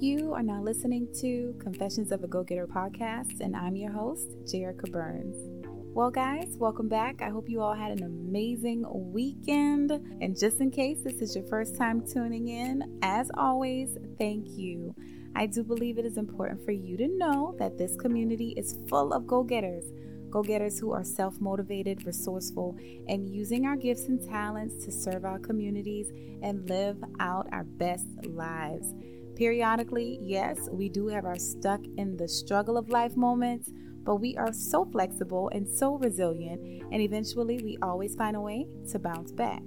You are now listening to Confessions of a Go Getter podcast, and I'm your host, Jerica Burns. Well, guys, welcome back. I hope you all had an amazing weekend. And just in case this is your first time tuning in, as always, thank you. I do believe it is important for you to know that this community is full of go getters go getters who are self motivated, resourceful, and using our gifts and talents to serve our communities and live out our best lives. Periodically, yes, we do have our stuck in the struggle of life moments, but we are so flexible and so resilient, and eventually we always find a way to bounce back.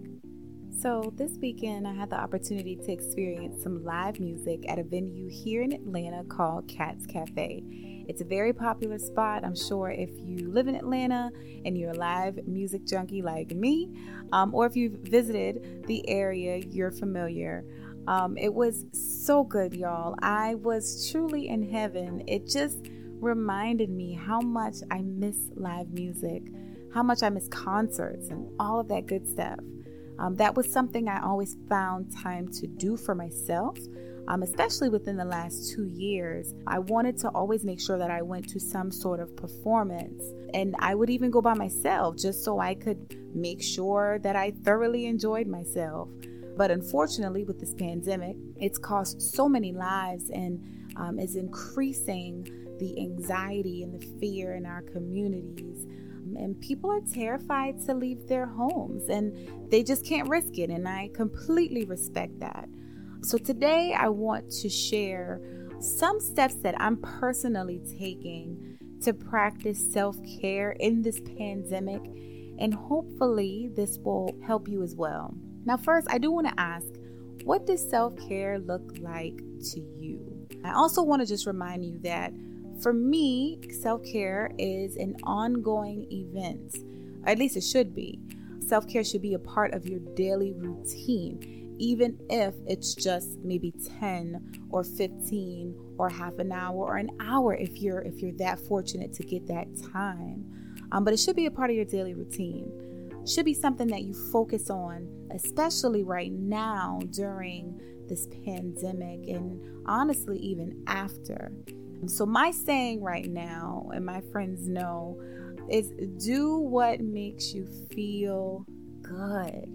So, this weekend, I had the opportunity to experience some live music at a venue here in Atlanta called Kat's Cafe. It's a very popular spot. I'm sure if you live in Atlanta and you're a live music junkie like me, um, or if you've visited the area, you're familiar. Um, it was so good, y'all. I was truly in heaven. It just reminded me how much I miss live music, how much I miss concerts, and all of that good stuff. Um, that was something I always found time to do for myself, um, especially within the last two years. I wanted to always make sure that I went to some sort of performance, and I would even go by myself just so I could make sure that I thoroughly enjoyed myself. But unfortunately, with this pandemic, it's cost so many lives and um, is increasing the anxiety and the fear in our communities. And people are terrified to leave their homes and they just can't risk it. And I completely respect that. So today, I want to share some steps that I'm personally taking to practice self care in this pandemic. And hopefully, this will help you as well. Now, first, I do want to ask what does self care look like to you? I also want to just remind you that for me, self care is an ongoing event, at least it should be. Self care should be a part of your daily routine, even if it's just maybe 10 or 15 or half an hour or an hour if you're if you're that fortunate to get that time. Um, but it should be a part of your daily routine should be something that you focus on, especially right now during this pandemic and honestly, even after. So, my saying right now, and my friends know, is do what makes you feel good,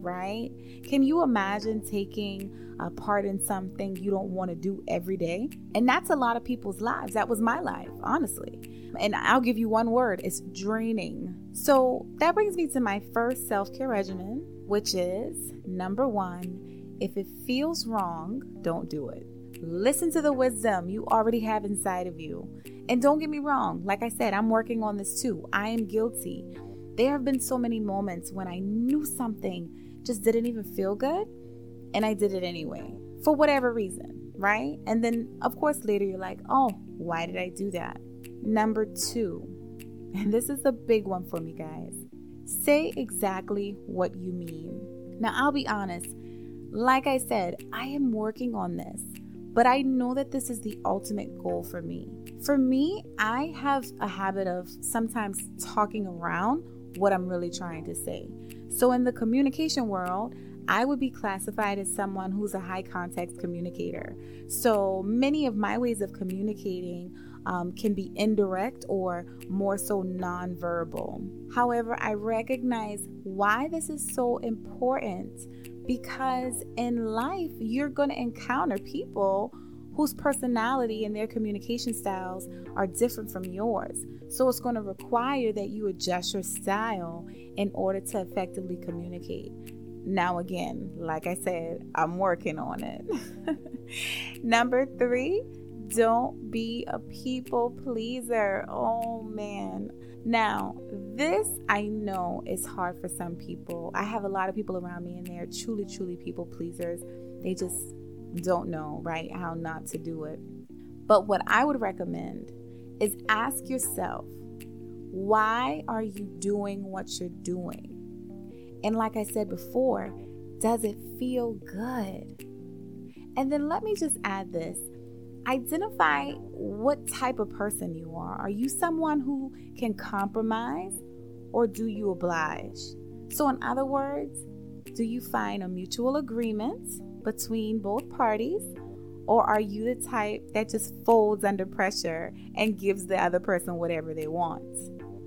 right? Can you imagine taking a part in something you don't want to do every day? And that's a lot of people's lives. That was my life, honestly. And I'll give you one word it's draining. So that brings me to my first self care regimen, which is number one, if it feels wrong, don't do it. Listen to the wisdom you already have inside of you. And don't get me wrong, like I said, I'm working on this too. I am guilty. There have been so many moments when I knew something just didn't even feel good, and I did it anyway for whatever reason, right? And then, of course, later you're like, oh, why did I do that? Number two, and this is a big one for me, guys. Say exactly what you mean. Now, I'll be honest, like I said, I am working on this, but I know that this is the ultimate goal for me. For me, I have a habit of sometimes talking around what I'm really trying to say. So, in the communication world, I would be classified as someone who's a high context communicator. So, many of my ways of communicating um, can be indirect or more so nonverbal. However, I recognize why this is so important because in life, you're going to encounter people whose personality and their communication styles are different from yours. So it's going to require that you adjust your style in order to effectively communicate. Now, again, like I said, I'm working on it. Number three, don't be a people pleaser. Oh man. Now, this I know is hard for some people. I have a lot of people around me and they're truly, truly people pleasers. They just don't know, right, how not to do it. But what I would recommend is ask yourself, why are you doing what you're doing? And like I said before, does it feel good? And then let me just add this identify what type of person you are. Are you someone who can compromise or do you oblige? So, in other words, do you find a mutual agreement between both parties Or are you the type that just folds under pressure and gives the other person whatever they want?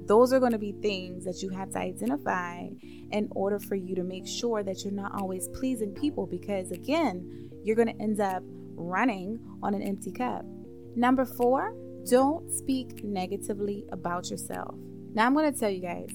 Those are going to be things that you have to identify in order for you to make sure that you're not always pleasing people because, again, you're going to end up running on an empty cup. Number four, don't speak negatively about yourself. Now, I'm going to tell you guys,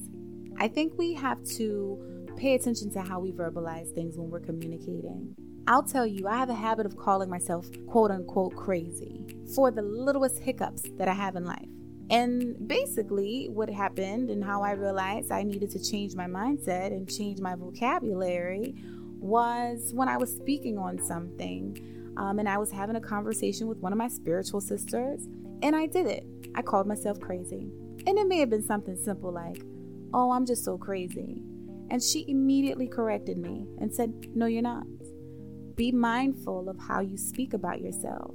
I think we have to pay attention to how we verbalize things when we're communicating. I'll tell you, I have a habit of calling myself quote unquote crazy for the littlest hiccups that I have in life. And basically, what happened and how I realized I needed to change my mindset and change my vocabulary was when I was speaking on something um, and I was having a conversation with one of my spiritual sisters, and I did it. I called myself crazy. And it may have been something simple like, Oh, I'm just so crazy. And she immediately corrected me and said, No, you're not. Be mindful of how you speak about yourself.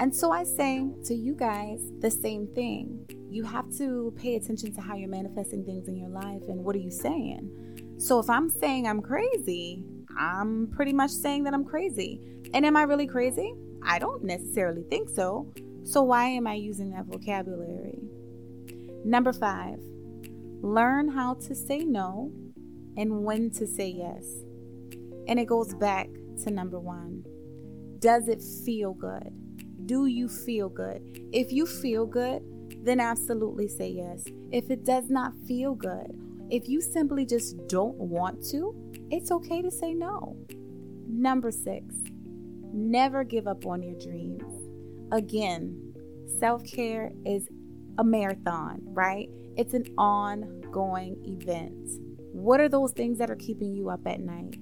And so I say to you guys the same thing. You have to pay attention to how you're manifesting things in your life and what are you saying. So if I'm saying I'm crazy, I'm pretty much saying that I'm crazy. And am I really crazy? I don't necessarily think so. So why am I using that vocabulary? Number five, learn how to say no and when to say yes. And it goes back to number one. Does it feel good? Do you feel good? If you feel good, then absolutely say yes. If it does not feel good, if you simply just don't want to, it's okay to say no. Number six, never give up on your dreams. Again, self care is a marathon, right? It's an ongoing event. What are those things that are keeping you up at night?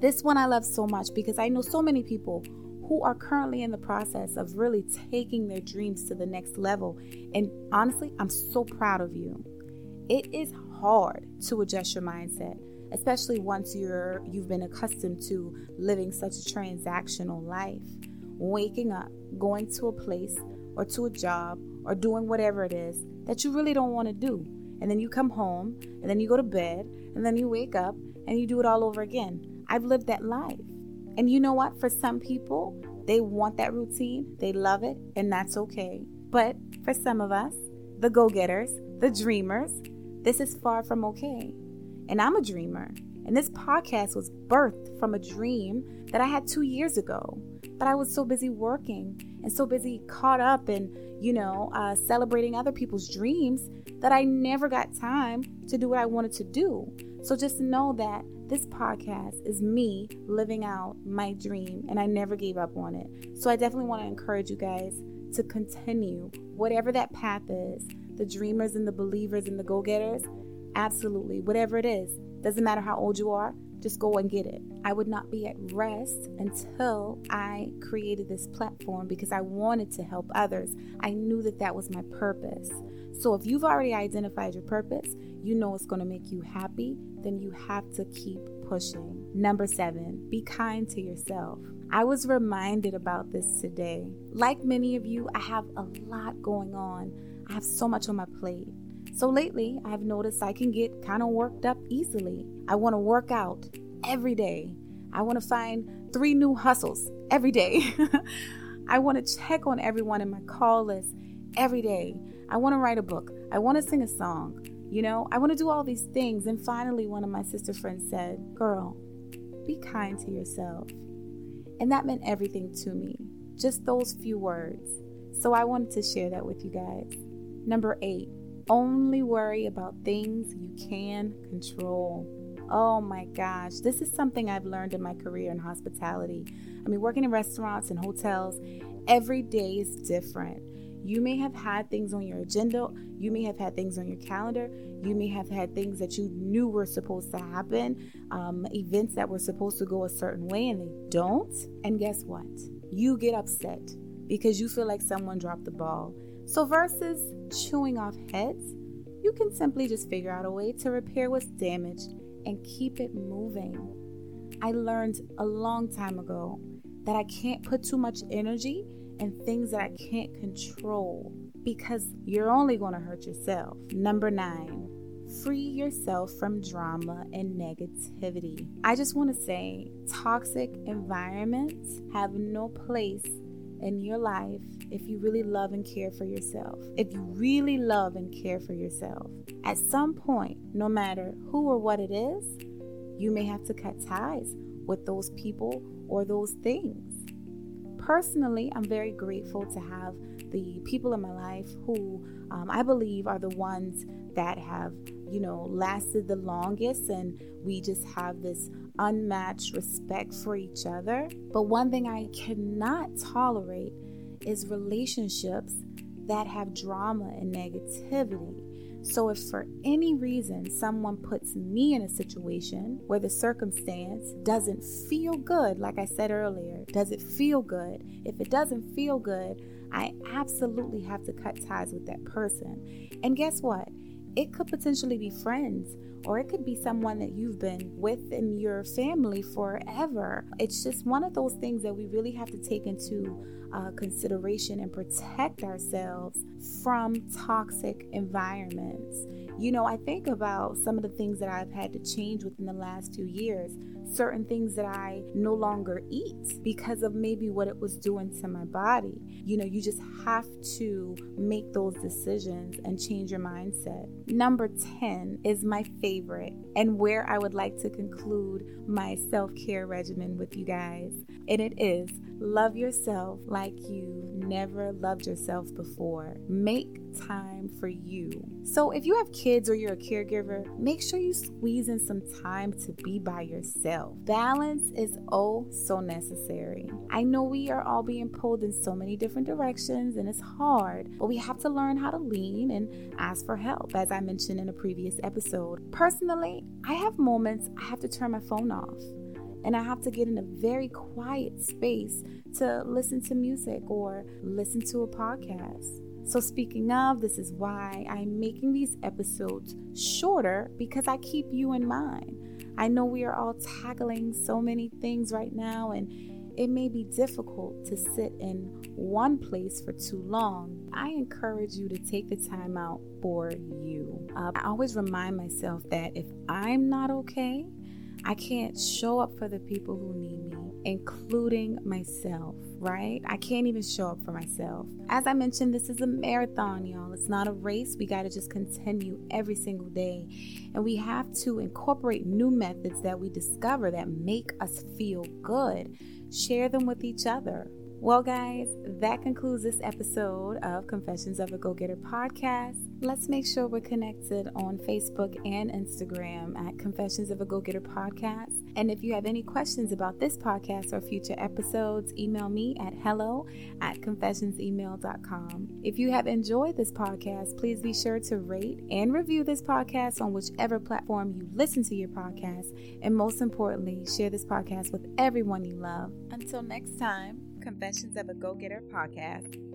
This one I love so much because I know so many people who are currently in the process of really taking their dreams to the next level. And honestly, I'm so proud of you. It is hard to adjust your mindset, especially once you're you've been accustomed to living such a transactional life. Waking up, going to a place or to a job or doing whatever it is that you really don't want to do. And then you come home and then you go to bed and then you wake up and you do it all over again. I've lived that life. And you know what? For some people, they want that routine, they love it, and that's okay. But for some of us, the go getters, the dreamers, this is far from okay. And I'm a dreamer. And this podcast was birthed from a dream that I had two years ago. But I was so busy working and so busy caught up in, you know, uh, celebrating other people's dreams that I never got time to do what I wanted to do. So just know that this podcast is me living out my dream, and I never gave up on it. So I definitely want to encourage you guys to continue whatever that path is the dreamers and the believers and the go getters. Absolutely, whatever it is, doesn't matter how old you are, just go and get it. I would not be at rest until I created this platform because I wanted to help others. I knew that that was my purpose. So if you've already identified your purpose, you know it's going to make you happy, then you have to keep pushing. Number seven, be kind to yourself. I was reminded about this today. Like many of you, I have a lot going on. I have so much on my plate. So lately, I've noticed I can get kind of worked up easily. I want to work out every day. I want to find three new hustles every day. I want to check on everyone in my call list every day. I want to write a book. I want to sing a song. You know, I want to do all these things. And finally, one of my sister friends said, Girl, be kind to yourself. And that meant everything to me. Just those few words. So I wanted to share that with you guys. Number eight, only worry about things you can control. Oh my gosh, this is something I've learned in my career in hospitality. I mean, working in restaurants and hotels, every day is different. You may have had things on your agenda, you may have had things on your calendar, you may have had things that you knew were supposed to happen, um, events that were supposed to go a certain way and they don't. And guess what? You get upset because you feel like someone dropped the ball. So, versus chewing off heads, you can simply just figure out a way to repair what's damaged and keep it moving. I learned a long time ago that I can't put too much energy and things that I can't control because you're only going to hurt yourself. Number nine, free yourself from drama and negativity. I just want to say toxic environments have no place in your life, if you really love and care for yourself, if you really love and care for yourself, at some point, no matter who or what it is, you may have to cut ties with those people or those things. Personally, I'm very grateful to have the people in my life who um, I believe are the ones that have, you know, lasted the longest, and we just have this unmatched respect for each other. But one thing I cannot tolerate is relationships that have drama and negativity. So, if for any reason someone puts me in a situation where the circumstance doesn't feel good, like I said earlier, does it feel good? If it doesn't feel good, I absolutely have to cut ties with that person. And guess what? It could potentially be friends, or it could be someone that you've been with in your family forever. It's just one of those things that we really have to take into uh, consideration and protect ourselves from toxic environments. You know, I think about some of the things that I've had to change within the last two years certain things that I no longer eat because of maybe what it was doing to my body. You know, you just have to make those decisions and change your mindset. Number 10 is my favorite and where I would like to conclude my self care regimen with you guys. And it is love yourself like you never loved yourself before. Make time for you. So, if you have kids or you're a caregiver, make sure you squeeze in some time to be by yourself. Balance is oh so necessary. I know we are all being pulled in so many different directions and it's hard, but we have to learn how to lean and ask for help, as I mentioned in a previous episode. Personally, I have moments I have to turn my phone off and I have to get in a very quiet space to listen to music or listen to a podcast. So, speaking of, this is why I'm making these episodes shorter because I keep you in mind. I know we are all tackling so many things right now, and it may be difficult to sit in one place for too long. I encourage you to take the time out for you. Uh, I always remind myself that if I'm not okay, I can't show up for the people who need me, including myself, right? I can't even show up for myself. As I mentioned, this is a marathon, y'all. It's not a race. We got to just continue every single day. And we have to incorporate new methods that we discover that make us feel good. Share them with each other. Well, guys, that concludes this episode of Confessions of a Go Getter podcast. Let's make sure we're connected on Facebook and Instagram at Confessions of a Go Getter podcast. And if you have any questions about this podcast or future episodes, email me at hello at confessionsemail.com. If you have enjoyed this podcast, please be sure to rate and review this podcast on whichever platform you listen to your podcast. And most importantly, share this podcast with everyone you love. Until next time, Confessions of a Go Getter podcast.